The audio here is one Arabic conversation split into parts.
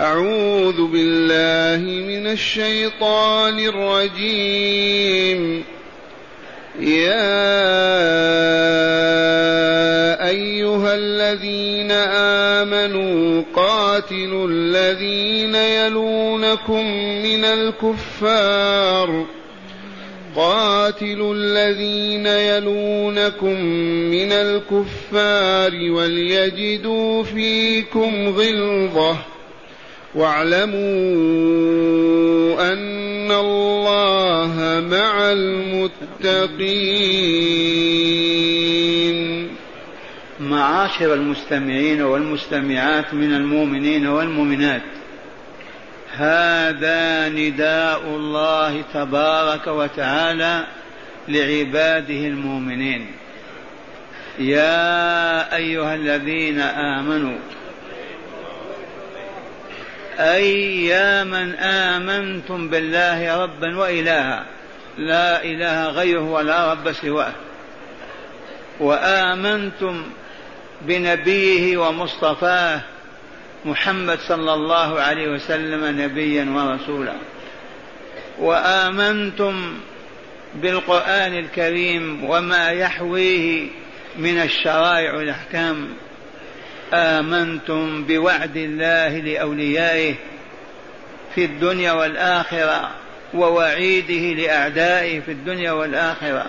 أعوذ بالله من الشيطان الرجيم. يا أيها الذين آمنوا قاتلوا الذين يلونكم من الكفار. قاتلوا الذين يلونكم من الكفار وليجدوا فيكم غلظة. واعلموا أن الله مع المتقين. معاشر المستمعين والمستمعات من المؤمنين والمؤمنات هذا نداء الله تبارك وتعالى لعباده المؤمنين. يا أيها الذين آمنوا اي يا من آمنتم بالله ربا وإلها. لا إله غيره ولا رب سواه. وآمنتم بنبيه ومصطفاه محمد صلى الله عليه وسلم نبيا ورسولا. وآمنتم بالقرآن الكريم وما يحويه من الشرائع والأحكام. آمنتم بوعد الله لأوليائه في الدنيا والآخرة ووعيده لأعدائه في الدنيا والآخرة.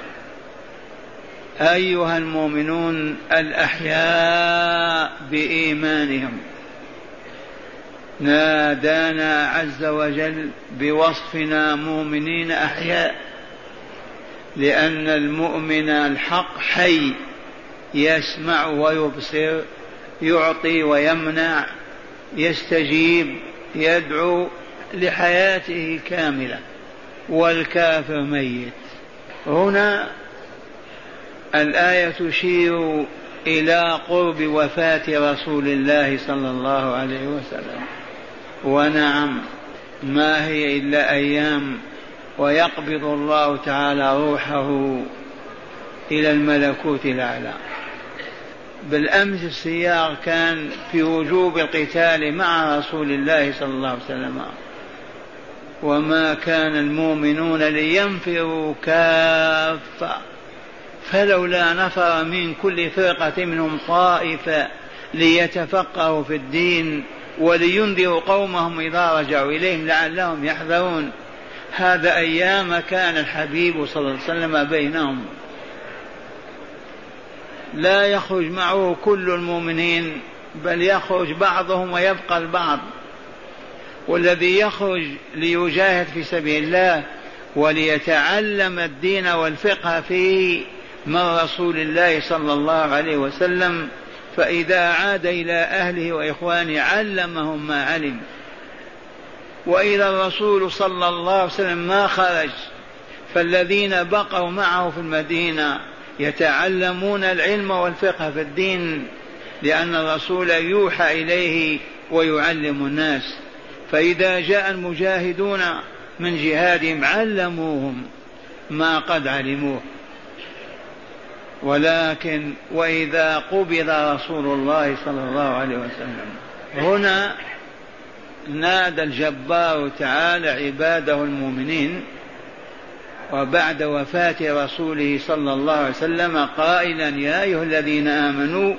أيها المؤمنون الأحياء بإيمانهم. نادانا عز وجل بوصفنا مؤمنين أحياء لأن المؤمن الحق حي يسمع ويبصر يعطي ويمنع يستجيب يدعو لحياته كاملة. والكافر ميت. هنا الآية تشير إلى قرب وفاة رسول الله صلى الله عليه وسلم. ونعم ما هي إلا أيام ويقبض الله تعالى روحه إلى الملكوت الأعلى. بالأمس السياق كان في وجوب القتال مع رسول الله صلى الله عليه وسلم. وما كان المؤمنون لينفروا كافة فلولا نفر من كل فرقة منهم طائفة ليتفقهوا في الدين ولينذروا قومهم إذا رجعوا إليهم لعلهم يحذرون. هذا أيام كان الحبيب صلى الله عليه وسلم بينهم. لا يخرج معه كل المؤمنين بل يخرج بعضهم ويبقى البعض. والذي يخرج ليجاهد في سبيل الله وليتعلم الدين والفقه فيه من رسول الله صلى الله عليه وسلم فإذا عاد إلى أهله وإخوانه علمهم ما علم. وإذا الرسول صلى الله عليه وسلم ما خرج فالذين بقوا معه في المدينة يتعلمون العلم والفقه في الدين لأن الرسول يوحى إليه ويعلم الناس. فإذا جاء المجاهدون من جهادهم علموهم ما قد علموه. ولكن وإذا قبض رسول الله صلى الله عليه وسلم هنا نادى الجبار تعالى عباده المؤمنين وبعد وفاة رسوله صلى الله عليه وسلم قائلا يا أيها الذين آمنوا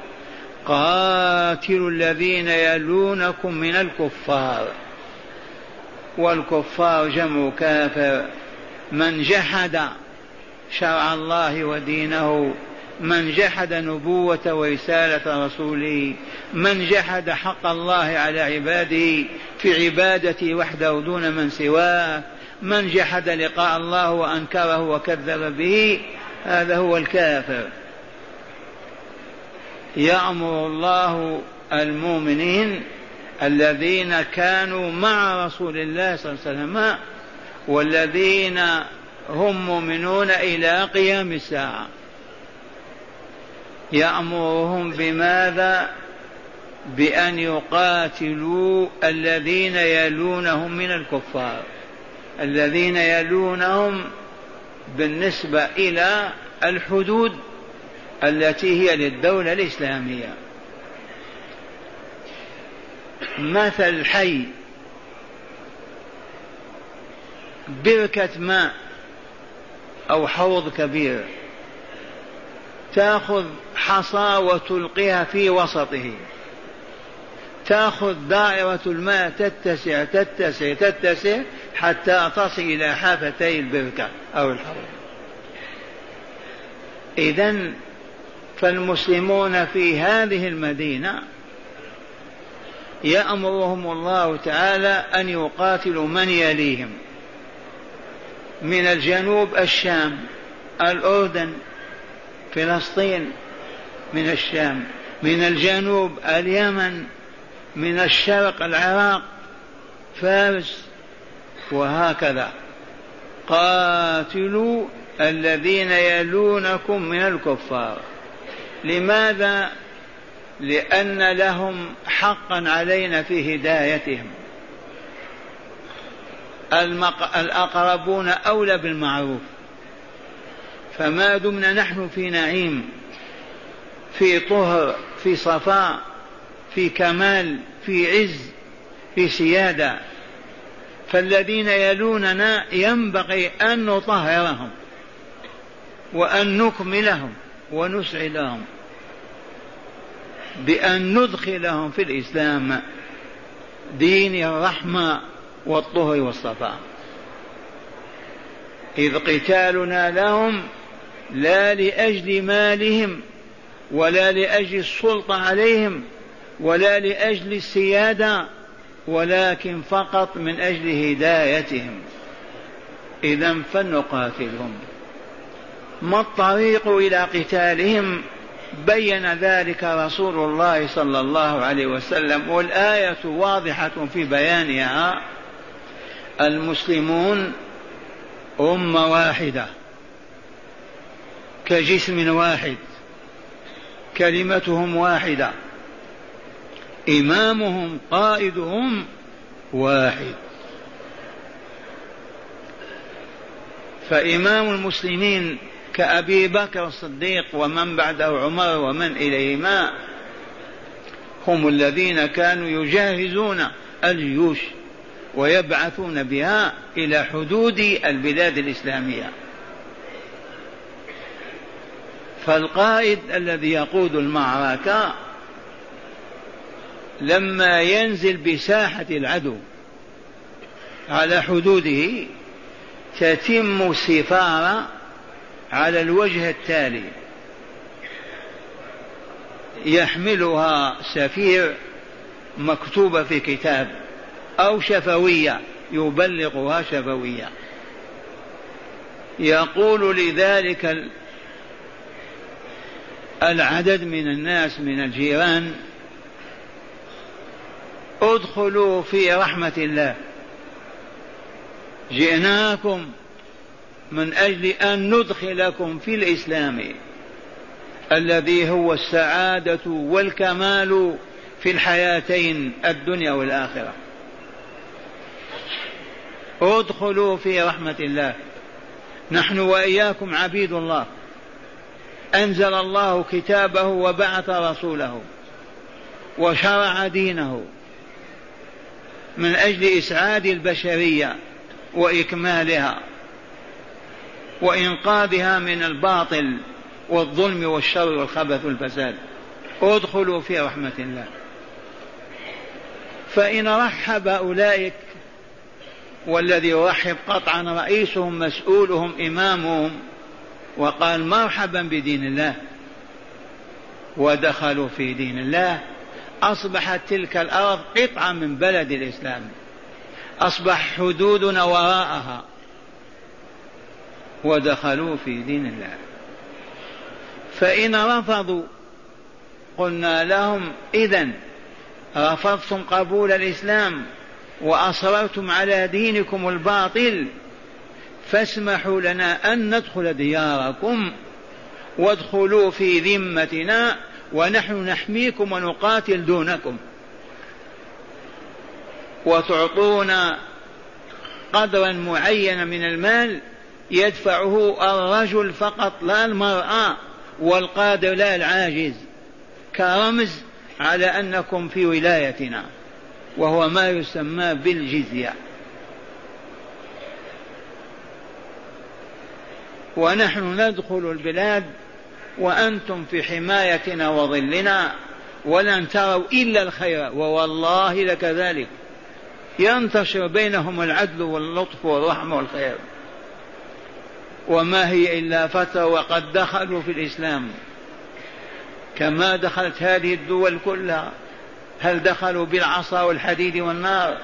قاتلوا الذين يلونكم من الكفار. والكفار جمع كافر. من جحد شرع الله ودينه من جحد نبوة ورسالة رسوله من جحد حق الله على عباده في عبادته وحده دون من سواه من جحد لقاء الله وأنكره وكذب به هذا هو الكافر. يأمر الله المؤمنين الذين كانوا مع رسول الله صلى الله عليه وسلم والذين هم مؤمنون إلى قيام الساعة. يأمرهم بماذا؟ بأن يقاتلوا الذين يلونهم من الكفار. الذين يلونهم بالنسبة إلى الحدود التي هي للدولة الإسلامية. مثل حي بركة ماء أو حوض كبير تأخذ حصى وتلقيها في وسطه. تأخذ دائرة الماء تتسع تتسع تتسع حتى تصل إلى حافتي البركة أو الحوض إذا فالمسلمون في هذه المدينة يأمرهم الله تعالى أن يقاتلوا من يليهم. من الجنوب الشام الأردن فلسطين من الشام. من الجنوب اليمن من الشرق العراق فارس وهكذا. قاتلوا الذين يلونكم من الكفار. لماذا؟ لأن لهم حقا علينا في هدايتهم. الأقربون أولى بالمعروف. فما دمنا نحن في نعيم في طهر في صفاء. في كمال في عز في سيادة. فالذين يلوننا ينبغي أن نطهرهم وأن نكملهم ونسعدهم بأن ندخلهم في الإسلام دين الرحمة والطهر والصفاء. إذ قتالنا لهم لا لأجل مالهم ولا لأجل السلطة عليهم ولا لأجل السيادة ولكن فقط من أجل هدايتهم. اذا فلنقاتلهم. ما الطريق إلى قتالهم؟ بين ذلك رسول الله صلى الله عليه وسلم والآية واضحة في بيانها. المسلمون أمة واحدة كجسم واحد كلمتهم واحدة. إمامهم قائدهم واحد. فإمام المسلمين كأبي بكر الصديق ومن بعده عمر ومن إليهما هم الذين كانوا يجهزون الجيوش ويبعثون بها إلى حدود البلاد الإسلامية. فالقائد الذي يقود المعركة لما ينزل بساحة العدو على حدوده تتم السفارة على الوجه التالي. يحملها سفير مكتوبة في كتاب أو شفوية يبلغها شفوية. يقول لذلك العدد من الناس من الجيران ادخلوا في رحمة الله. جئناكم من أجل أن ندخلكم في الإسلام الذي هو السعادة والكمال في الحياتين الدنيا والآخرة. ادخلوا في رحمة الله. نحن وإياكم عبيد الله. أنزل الله كتابه وبعث رسوله وشرع دينه. من أجل إسعاد البشرية وإكمالها وإنقاذها من الباطل والظلم والشر والخبث والفساد. ادخلوا في رحمة الله. فإن رحب أولئك والذي يرحب قطعا رئيسهم مسؤولهم إمامهم وقال مرحبا بدين الله ودخلوا في دين الله أصبحت تلك الأرض قطعة من بلد الإسلام. أصبح حدودنا وراءها. ودخلوا في دين الله. فإن رفضوا قلنا لهم إذا رفضتم قبول الإسلام وأصررتم على دينكم الباطل فاسمحوا لنا أن ندخل دياركم وادخلوا في ذمتنا ونحن نحميكم ونقاتل دونكم. وتعطونا قدرا معينا من المال يدفعه الرجل فقط لا المرأة والقادر لا العاجز. كرمز على أنكم في ولايتنا وهو ما يسمى بالجزية. ونحن ندخل البلاد وأنتم في حمايتنا وظلنا ولن تروا إلا الخير ووالله لكذلك. ينتشر بينهم العدل واللطف والرحمة والخير. وما هي إلا فترة وقد دخلوا في الإسلام. كما دخلت هذه الدول كلها هل دخلوا بالعصا والحديد والنار؟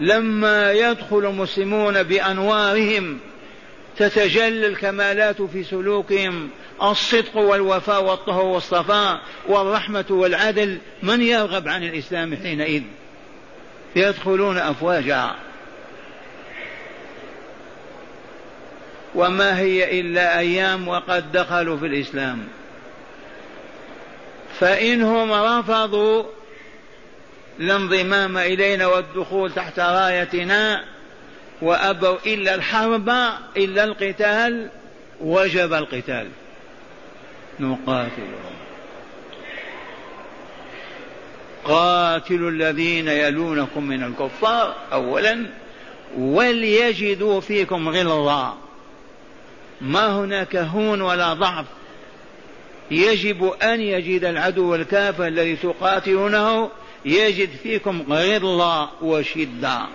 لما يدخل المسلمون بأنوارهم تتجلى الكمالات في سلوكهم الصدق والوفاء والطهر والصفاء والرحمة والعدل من يرغب عن الإسلام حينئذ؟ يدخلون أفواجا. وما هي إلا أيام وقد دخلوا في الإسلام. فإنهم رفضوا الانضمام إلينا والدخول تحت رايتنا وأبوا إلا الحرب إلا القتال وجب القتال. نقاتلهم قاتلوا الذين يلونكم من الكفار أولا وليجدوا فيكم غلظة ما هناك هون ولا ضعف. يجب أن يجد العدو الكافر الذي تقاتلونه يجد فيكم غلظة وشدة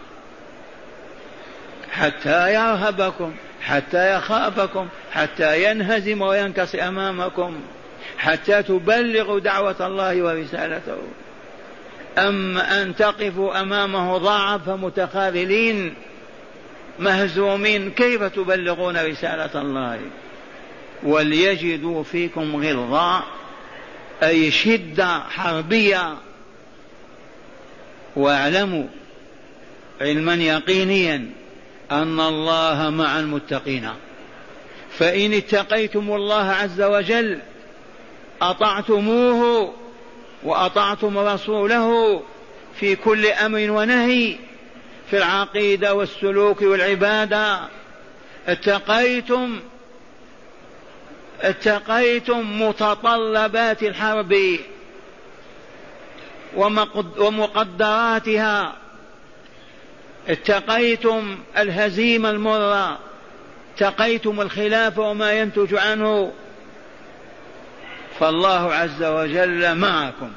حتى يرهبكم. حتى يخافكم حتى ينهزم وينكص أمامكم حتى تبلغوا دعوة الله ورسالته. أما أن تقفوا أمامه ضعفا متخاذلين مهزومين كيف تبلغون رسالة الله؟ وليجدوا فيكم غلظة أي شدة حربية. واعلموا علما يقينيا أن الله مع المتقين. فإن اتقيتم الله عز وجل أطعتموه وأطعتم رسوله في كل أمر ونهي في العقيدة والسلوك والعبادة. اتقيتم اتقيتم متطلبات الحرب ومقدراتها. اتقيتم الهزيمة المرة اتقيتم الخلاف وما ينتج عنه فالله عز وجل معكم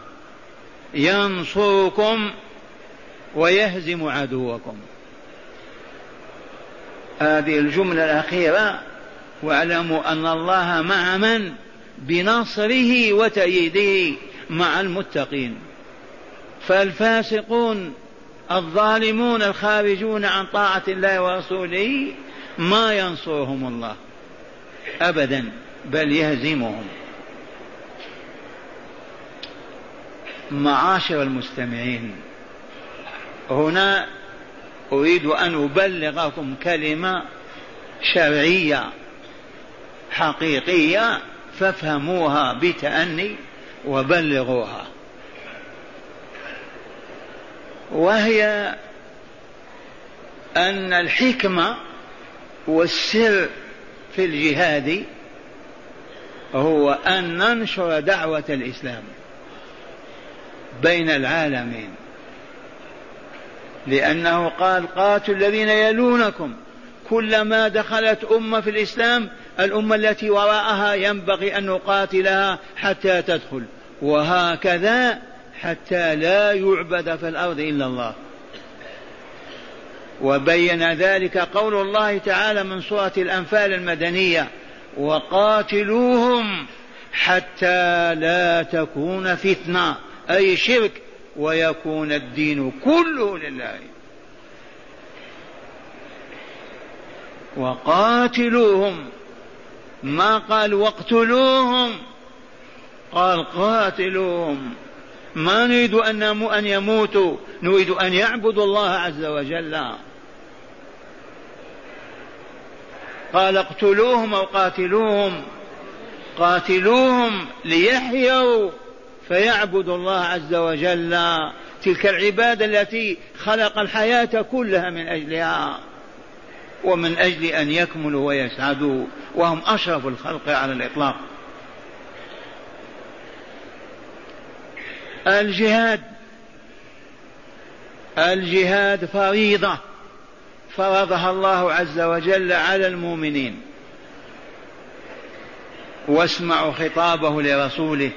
ينصركم ويهزم عدوكم. هذه الجملة الأخيرة واعلموا أن الله مع من؟ بنصره وتأييده مع المتقين. فالفاسقون الظالمون الخارجون عن طاعة الله ورسوله ما ينصرهم الله أبدا بل يهزمهم. معاشر المستمعين هنا أريد أن أبلغكم كلمة شرعية حقيقية فافهموها بتأني وبلغوها. وهي أن الحكمة والسر في الجهاد هو أن ننشر دعوة الإسلام بين العالمين. لأنه قال قاتل الذين يلونكم. كلما دخلت أمة في الإسلام الأمة التي وراءها ينبغي أن نقاتلها حتى تدخل. وهكذا حتى لا يعبد في الأرض إلا الله. وبين ذلك قول الله تعالى من سورة الأنفال المدنية وقاتلوهم حتى لا تكون فتنة أي شرك ويكون الدين كله لله. وقاتلوهم ما قال واقتلوهم قال قاتلوهم. ما نريد أن أن يموتوا نريد أن يعبدوا الله عز وجل. قال اقتلوهم أو قاتلوهم. قاتلوهم ليحيوا فيعبدوا الله عز وجل. تلك العبادة التي خلق الحياة كلها من أجلها. ومن أجل أن يكملوا ويسعدوا. وهم أشرف الخلق على الإطلاق. الجهاد الجهاد فريضة فرضها الله عز وجل على المؤمنين. واسمعوا خطابه لرسوله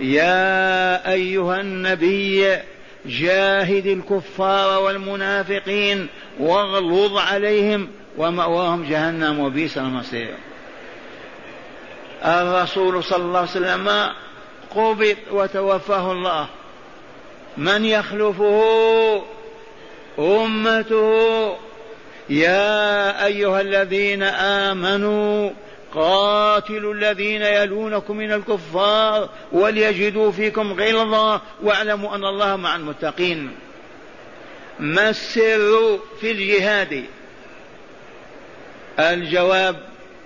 يا أيها النبي جاهد الكفار والمنافقين واغلظ عليهم ومأواهم جهنم وبئس المصير. الرسول صلى الله عليه وسلم قبض وتوفاه الله. من يخلفه؟ أمته. يا أيها الذين آمنوا قاتلوا الذين يلونكم من الكفار وليجدوا فيكم غلظة واعلموا أن الله مع المتقين. ما السر في الجهاد؟ الجواب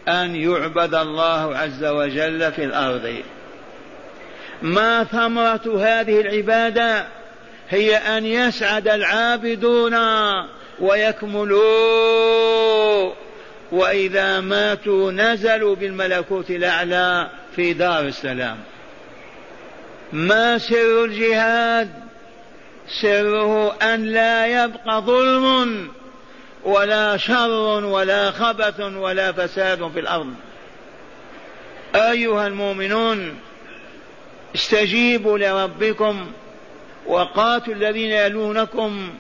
أن يعبد الله عز وجل في الأرض. ما ثمرة هذه العبادة هي أن يسعد العابدون ويكملوا. وإذا ماتوا نزلوا بالملكوت الأعلى في دار السلام. ما سر الجهاد؟ سره أن لا يبقى ظلم ولا شر ولا خبث ولا فساد في الأرض. أيها المؤمنون استجيبوا لربكم وقاتلوا الذين يلونكم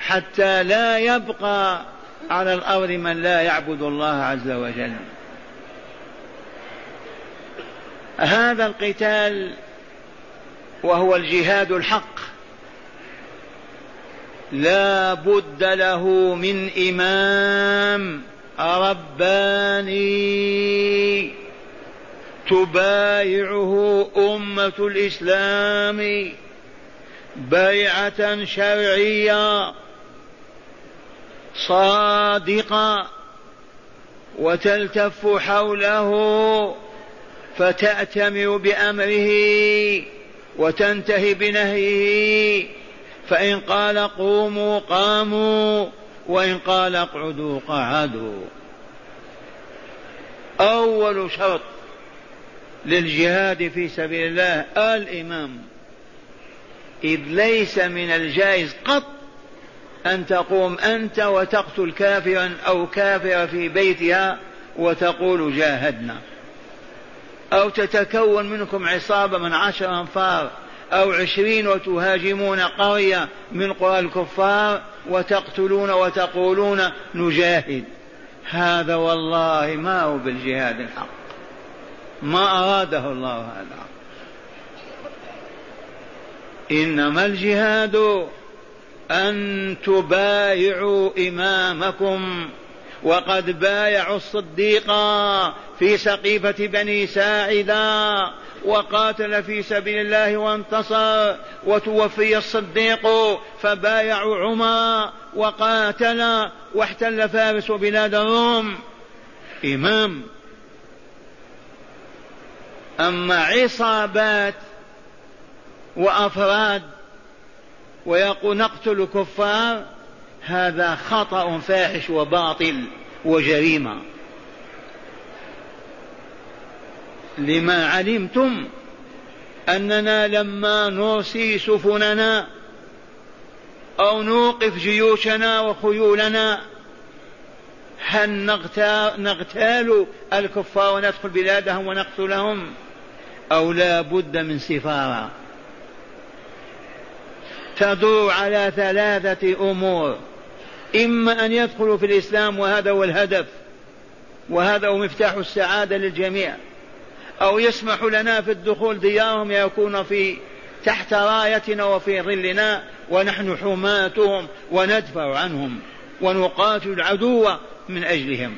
حتى لا يبقى على الأرض من لا يعبد الله عز وجل. هذا القتال وهو الجهاد الحق. لا بد له من إمام رباني. تبايعه أمة الإسلام بيعة شرعية صادقا وتلتف حوله فتأتمر بأمره وتنتهي بنهيه. فإن قال قوموا قاموا وإن قال اقعدوا قعدوا. أول شرط للجهاد في سبيل الله. الإمام إذ ليس من الجائز قط أن تقوم أنت وتقتل كافرا أو كافرة في بيتها وتقول جاهدنا. أو تتكون منكم عصابة من عشر أنفار أو عشرين وتهاجمون قرية من قرى الكفار وتقتلون وتقولون نجاهد. هذا والله ما هو بالجهاد الحق. ما أراده الله هذا. إنما الجهاد أن تبايعوا إمامكم وقد بايعوا الصديق في سقيفة بني ساعدة وقاتل في سبيل الله وانتصر وتوفي الصديق فبايعوا عمر وقاتل واحتل فارس بلاد الروم إمام أما عصابات وأفراد ويقول نقتل الكفار هذا خطأ فاحش وباطل وجريمة. لما علمتم أننا لما نرسي سفننا أو نوقف جيوشنا وخيولنا هل نغتال الكفار وندخل بلادهم ونقتلهم؟ أو لا بد من سفارة. تدور على ثلاثة أمور. إما أن يدخلوا في الإسلام وهذا هو الهدف وهذا هو مفتاح السعادة للجميع. أو يسمح لنا في الدخول ديارهم يكون في تحت رايتنا وفي ظلنا ونحن حماتهم وندفع عنهم ونقاتل العدو من أجلهم.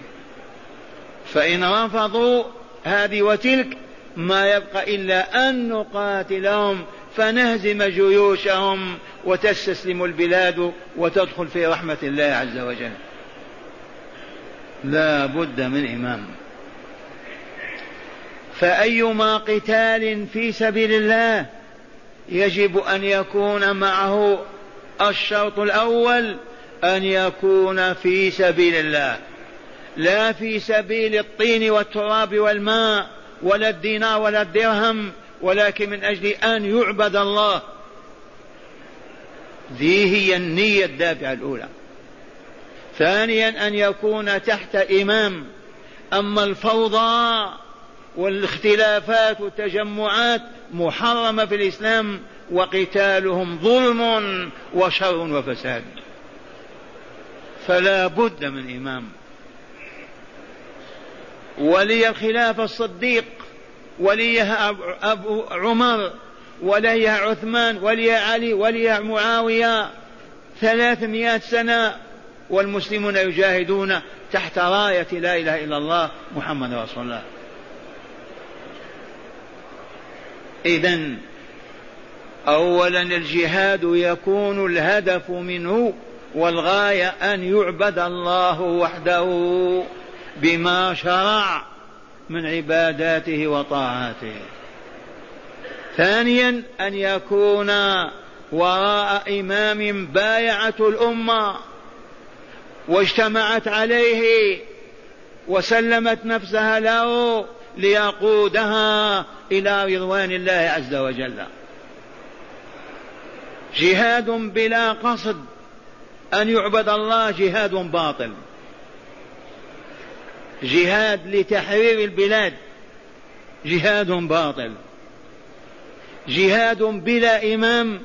فإن رفضوا هذه وتلك ما يبقى إلا أن نقاتلهم فنهزم جيوشهم وتستسلم البلاد وتدخل في رحمة الله عز وجل. لا بد من إمام. فأيما قتال في سبيل الله يجب أن يكون معه الشرط الأول أن يكون في سبيل الله لا في سبيل الطين والتراب والماء ولا الدينار ولا الدرهم ولكن من أجل أن يعبد الله. ذي هي النية الدافعة الأولى. ثانيا أن يكون تحت إمام. أما الفوضى والاختلافات والتجمعات محرمة في الإسلام وقتالهم ظلم وشر وفساد. فلا بد من إمام. ولي الخلافة الصديق وليها أبو عمر وليها عثمان وليها علي وليها معاوية ثلاثمائة سنة والمسلمون يجاهدون تحت راية لا إله إلا الله محمد رسول الله. إذا أولا الجهاد يكون الهدف منه والغاية أن يعبد الله وحده. بما شرع من عباداته وطاعاته. ثانيا أن يكون وراء إمام بايعته الأمة واجتمعت عليه وسلمت نفسها له ليقودها إلى رضوان الله عز وجل. جهاد بلا قصد أن يعبد الله جهاد باطل. جهاد لتحرير البلاد. جهاد باطل. جهاد بلا إمام.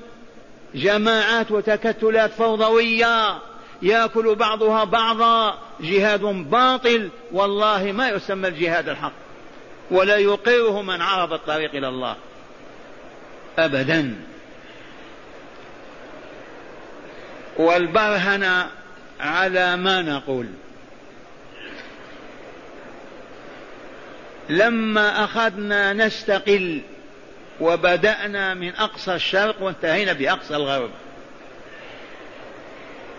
جماعات وتكتلات فوضوية. يأكل بعضها بعضا. جهاد باطل. والله ما يسمى الجهاد الحق. ولا يقره من عرض الطريق إلى الله. ابدا. والبرهن على ما نقول. لما أخذنا نستقل وبدأنا من أقصى الشرق وانتهينا بأقصى الغرب.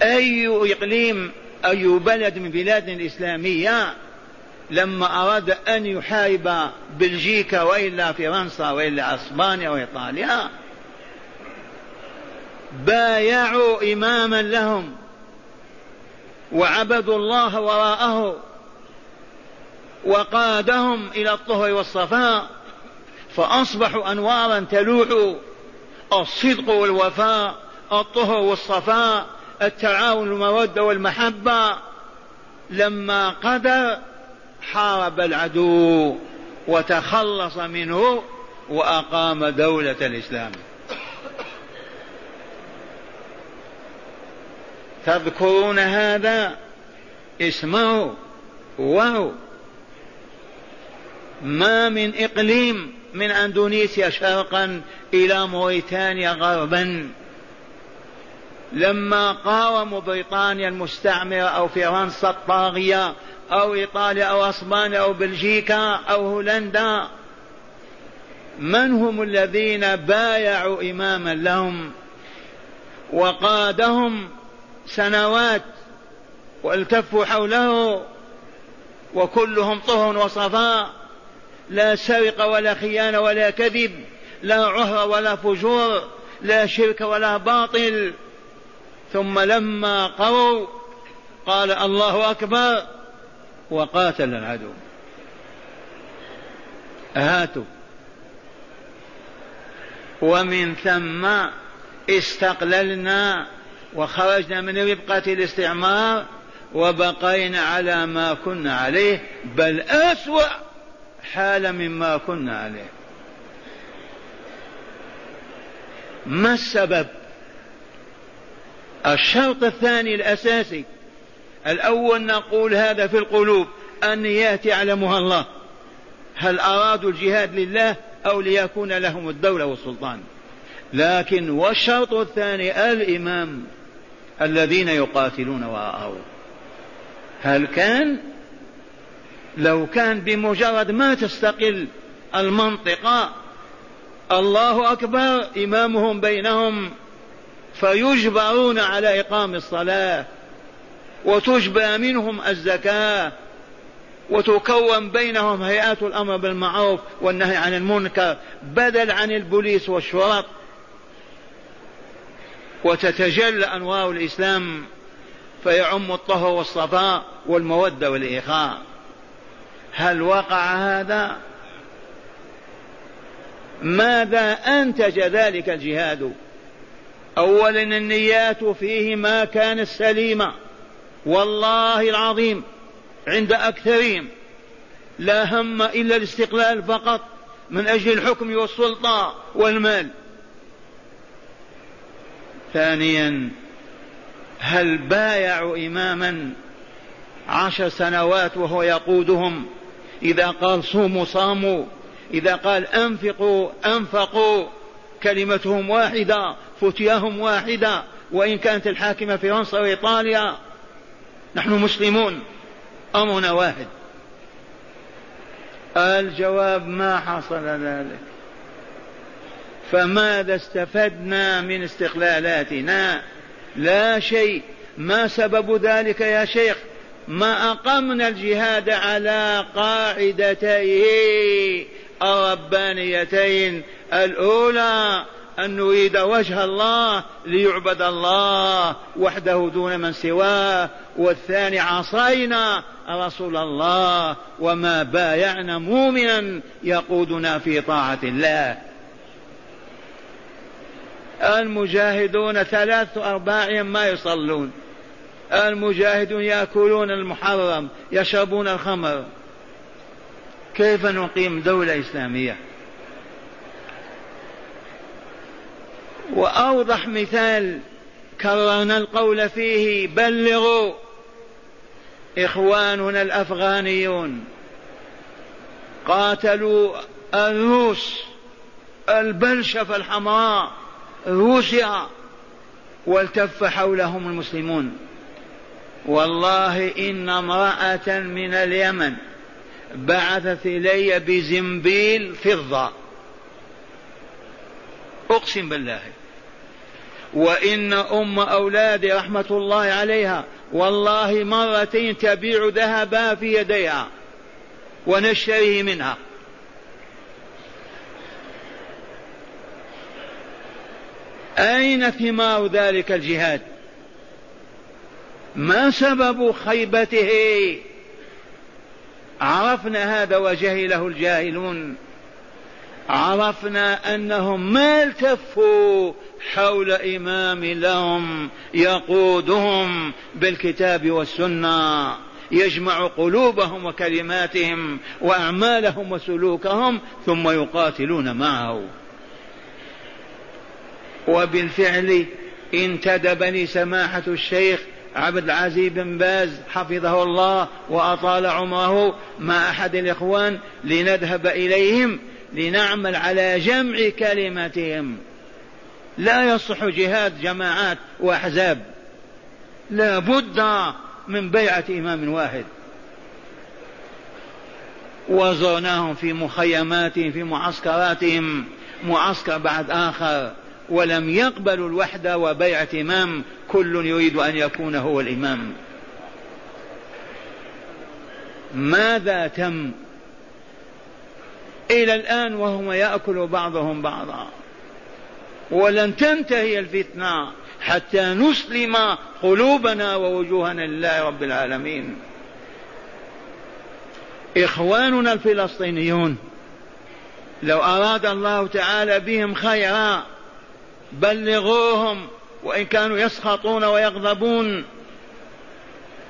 أي إقليم أي بلد من بلاد الإسلامية لما أراد أن يحارب بلجيكا وإلا فرنسا وإلا أسبانيا وإيطاليا بايعوا إماما لهم وعبدوا الله وراءه وقادهم إلى الطهر والصفاء فأصبحوا أنوارا تلوح الصدق والوفاء الطهر والصفاء التعاون والمودة والمحبة. لما قدر حارب العدو وتخلص منه وأقام دولة الإسلام. تذكرون هذا؟ اسمعوا واو. ما من إقليم من أندونيسيا شرقا إلى موريتانيا غربا. لما قاوموا بريطانيا المستعمرة أو فرنسا الطاغية أو إيطاليا أو أسبانيا أو بلجيكا أو هولندا من هم الذين بايعوا إماما لهم؟ وقادهم سنوات والتفوا حوله وكلهم طهر وصفاء. لا سرقة ولا خيانة ولا كذب لا عهر ولا فجور لا شرك ولا باطل. ثم لما قروا قال الله أكبر وقاتل العدو. هاتوا. ومن ثم استقللنا وخرجنا من ربقة الاستعمار وبقينا على ما كنا عليه بل أسوأ حال مما كنا عليه. ما السبب؟ الشرط الثاني الأساسي الأول نقول هذا في القلوب النيات يعلمها الله. هل أرادوا الجهاد لله أو ليكون لهم الدولة والسلطان؟ لكن والشرط الثاني الإمام الذين يقاتلون وراءه. هل كان لو كان بمجرد ما تستقل المنطقة الله أكبر إمامهم بينهم فيجبرون على إقام الصلاة وتجبى منهم الزكاة وتكون بينهم هيئات الأمر بالمعروف والنهي عن المنكر بدل عن البوليس والشرط وتتجلى أنوار الإسلام فيعم الطهر والصفاء والمودة والإخاء هل وقع هذا؟ ماذا أنتج ذلك الجهاد؟ أولا النيات فيه ما كانت سليمة والله العظيم عند أكثرهم لا هم إلا الاستقلال فقط من أجل الحكم والسلطة والمال. ثانيا هل بايعوا إماما عشر سنوات وهو يقودهم؟ إذا قال صوموا صاموا إذا قال أنفقوا أنفقوا كلمتهم واحدة فتياهم واحدة وإن كانت الحاكمة فرنسا وإيطاليا نحن مسلمون. أمرنا واحد. الجواب ما حصل ذلك. فماذا استفدنا من استقلالاتنا؟ لا شيء. ما سبب ذلك يا شيخ؟ ما أقمنا الجهاد على قاعدتيه الربانيتين الأولى أن نريد وجه الله ليعبد الله وحده دون من سواه. والثاني عصينا رسول الله وما بايعنا مؤمنا يقودنا في طاعة الله. المجاهدون ثلاثة أرباعهم ما يصلون. المجاهدون يأكلون المحرم يشربون الخمر. كيف نقيم دولة إسلامية؟ وأوضح مثال كررنا القول فيه بلغوا إخواننا الأفغانيون. قاتلوا الروس البلشفة الحمراء روسيا والتف حولهم المسلمون. والله إن امرأة من اليمن بعثت إلي بزنبيل فضة. أقسم بالله. وإن أم أولادي رحمة الله عليها والله مرتين تبيع ذهبا في يديها ونشتريه منها. أين ثمار ذلك الجهاد؟ ما سبب خيبته؟ عرفنا هذا وجهله الجاهلون. عرفنا أنهم ما التفوا حول إمام لهم يقودهم بالكتاب والسنة يجمع قلوبهم وكلماتهم وأعمالهم وسلوكهم ثم يقاتلون معه. وبالفعل انتدبني سماحة الشيخ عبد العزيز بن باز حفظه الله وأطال عمره مع أحد الإخوان لنذهب إليهم لنعمل على جمع كلمتهم لا يصح جهاد جماعات وأحزاب. لا بد من بيعة إمام واحد. وزرناهم في مخيماتهم في معسكراتهم معسكر بعد آخر. ولم يقبلوا الوحدة وبيعة إمام كل يريد أن يكون هو الإمام. ماذا تم؟ إلى الآن وهم يأكل بعضهم بعضا. ولن تنتهي الفتنة حتى نسلم قلوبنا ووجوهنا لله رب العالمين. إخواننا الفلسطينيون لو أراد الله تعالى بهم خيرا بلغوهم وإن كانوا يسخطون ويغضبون.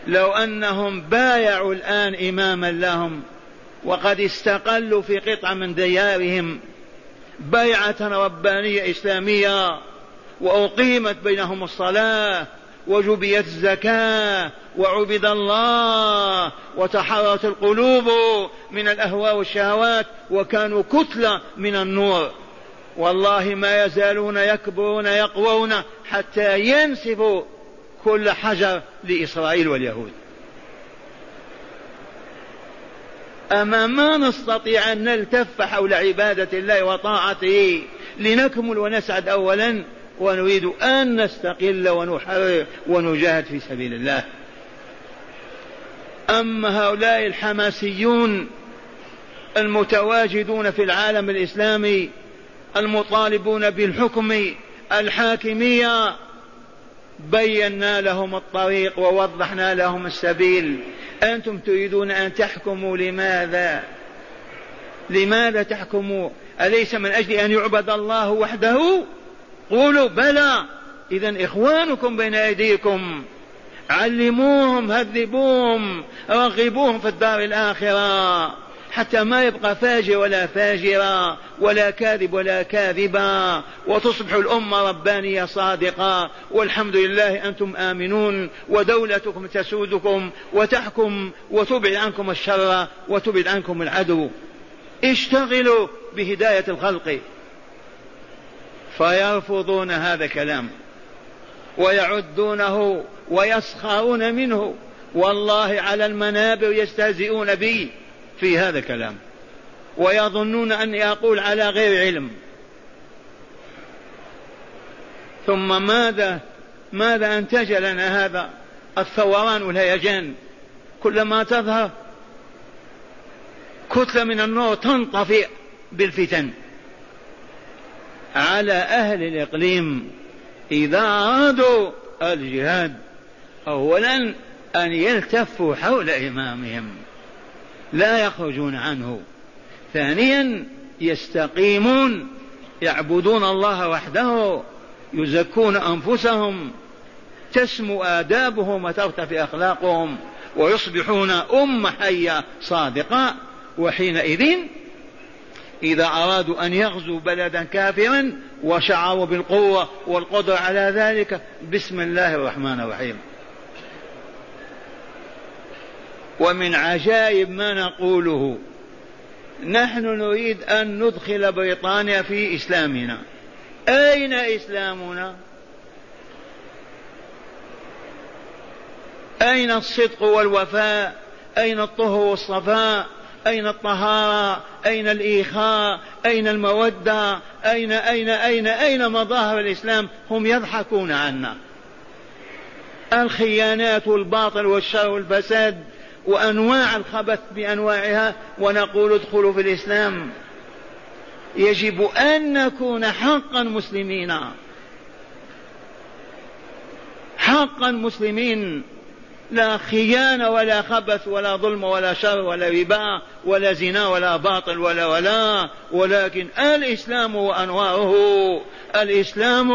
لو أنهم بايعوا الآن إماما لهم وقد استقلوا في قطعة من ديارهم بيعة ربانية إسلامية وأقيمت بينهم الصلاة وجبيت الزكاة وعبد الله وتحررت القلوب من الأهواء والشهوات وكانوا كتلة من النور. والله ما يزالون يكبرون يقوون حتى ينسفوا كل حجر لإسرائيل واليهود. أما ما نستطيع أن نلتف حول عبادة الله وطاعته لنكمل ونسعد أولا ونريد أن نستقل ونحرر ونجاهد في سبيل الله. أما هؤلاء الحماسيون المتواجدون في العالم الإسلامي المطالبون بالحكم الحاكمية بينا لهم الطريق ووضحنا لهم السبيل. أنتم تريدون أن تحكموا لماذا؟ لماذا تحكموا؟ أليس من أجل أن يعبد الله وحده؟ قولوا بلى. إذا إخوانكم بين أيديكم علموهم هذبوهم رغبوهم في الدار الآخرة. حتى ما يبقى فاجر ولا فاجرة ولا كاذب ولا كاذبا وتصبح الأمة ربانية صادقة. والحمد لله أنتم آمنون. ودولتكم تسودكم وتحكم وتبعد عنكم الشر وتبعد عنكم العدو. اشتغلوا بهداية الخلق. فيرفضون هذا الكلام. ويعدونه ويسخرون منه. والله على المنابر يستهزئون بي. في هذا الكلام ويظنون أني أقول على غير علم. ثم ماذا ماذا أنتج لنا هذا الثوران والهيجان؟ كلما تظهر كتلة من النور تنطفئ بالفتن. على أهل الإقليم إذا أرادوا الجهاد أولا أن يلتفوا حول إمامهم. لا يخرجون عنه. ثانيا يستقيمون يعبدون الله وحده يزكون أنفسهم تسمو آدابهم وترتفع أخلاقهم ويصبحون أمة حية صادقة. وحينئذ إذا أرادوا أن يغزوا بلدا كافرا وشعروا بالقوة والقدرة على ذلك بسم الله الرحمن الرحيم. ومن عجائب ما نقوله. نحن نريد أن ندخل بريطانيا في إسلامنا. أين إسلامنا؟ أين الصدق والوفاء؟ أين الطهر والصفاء؟ أين الطهارة؟ أين الإيخاء؟ أين المودة؟ أين أين أين أين مظاهر الإسلام؟ هم يضحكون عنا. الخيانات والباطل والشر والفساد وأنواع الخبث بأنواعها ونقول ادخلوا في الإسلام. يجب أن نكون حقا مسلمين. حقا مسلمين. لا خيانة ولا خبث ولا ظلم ولا شر ولا ربا ولا زنا ولا باطل ولا ولا. ولكن الإسلام وأنواعه الإسلام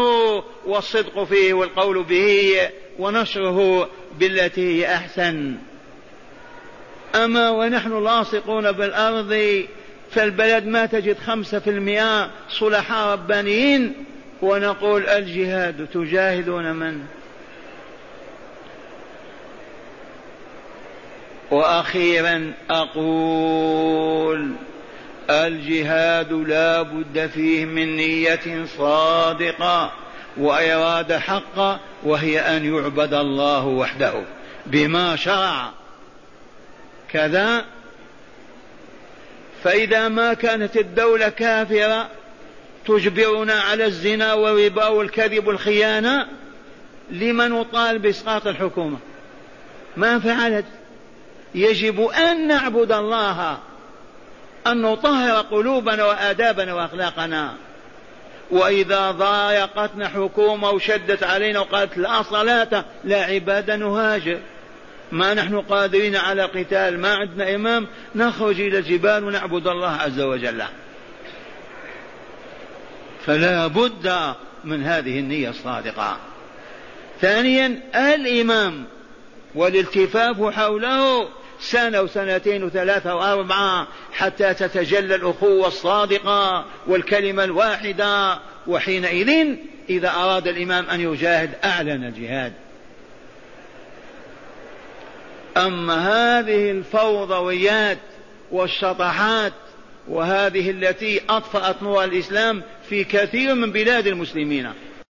والصدق فيه والقول به ونشره بالتي هي أحسن. أما ونحن لاصقون بالأرض فالبلد ما تجد خمسة في المئة صلحاء ربانيين ونقول الجهاد تجاهدون من؟ وأخيرا أقول الجهاد لا بد فيه من نية صادقة وإرادة حقة وهي أن يعبد الله وحده بما شرع. كذا فإذا ما كانت الدولة كافرة تجبرنا على الزنا والربا والكذب والخيانة لمن نطالب بإسقاط الحكومة؟ ما فعلت. يجب أن نعبد الله أن نطهر قلوبنا وآدابنا وأخلاقنا. وإذا ضايقتنا حكومة وشدت علينا وقالت لا صلاة لا عبادة نهاجر. ما نحن قادرين على قتال ما عندنا إمام نخرج إلى الجبال ونعبد الله عز وجل. فلا بد من هذه النية الصادقة. ثانيا الإمام والالتفاف حوله سنة وسنتين وثلاثة وأربعة حتى تتجلى الأخوة الصادقة والكلمة الواحدة وحينئذ إذا أراد الإمام أن يجاهد أعلن الجهاد. أما هذه الفوضويات والشطحات وهذه التي أطفأت نور الإسلام في كثير من بلاد المسلمين.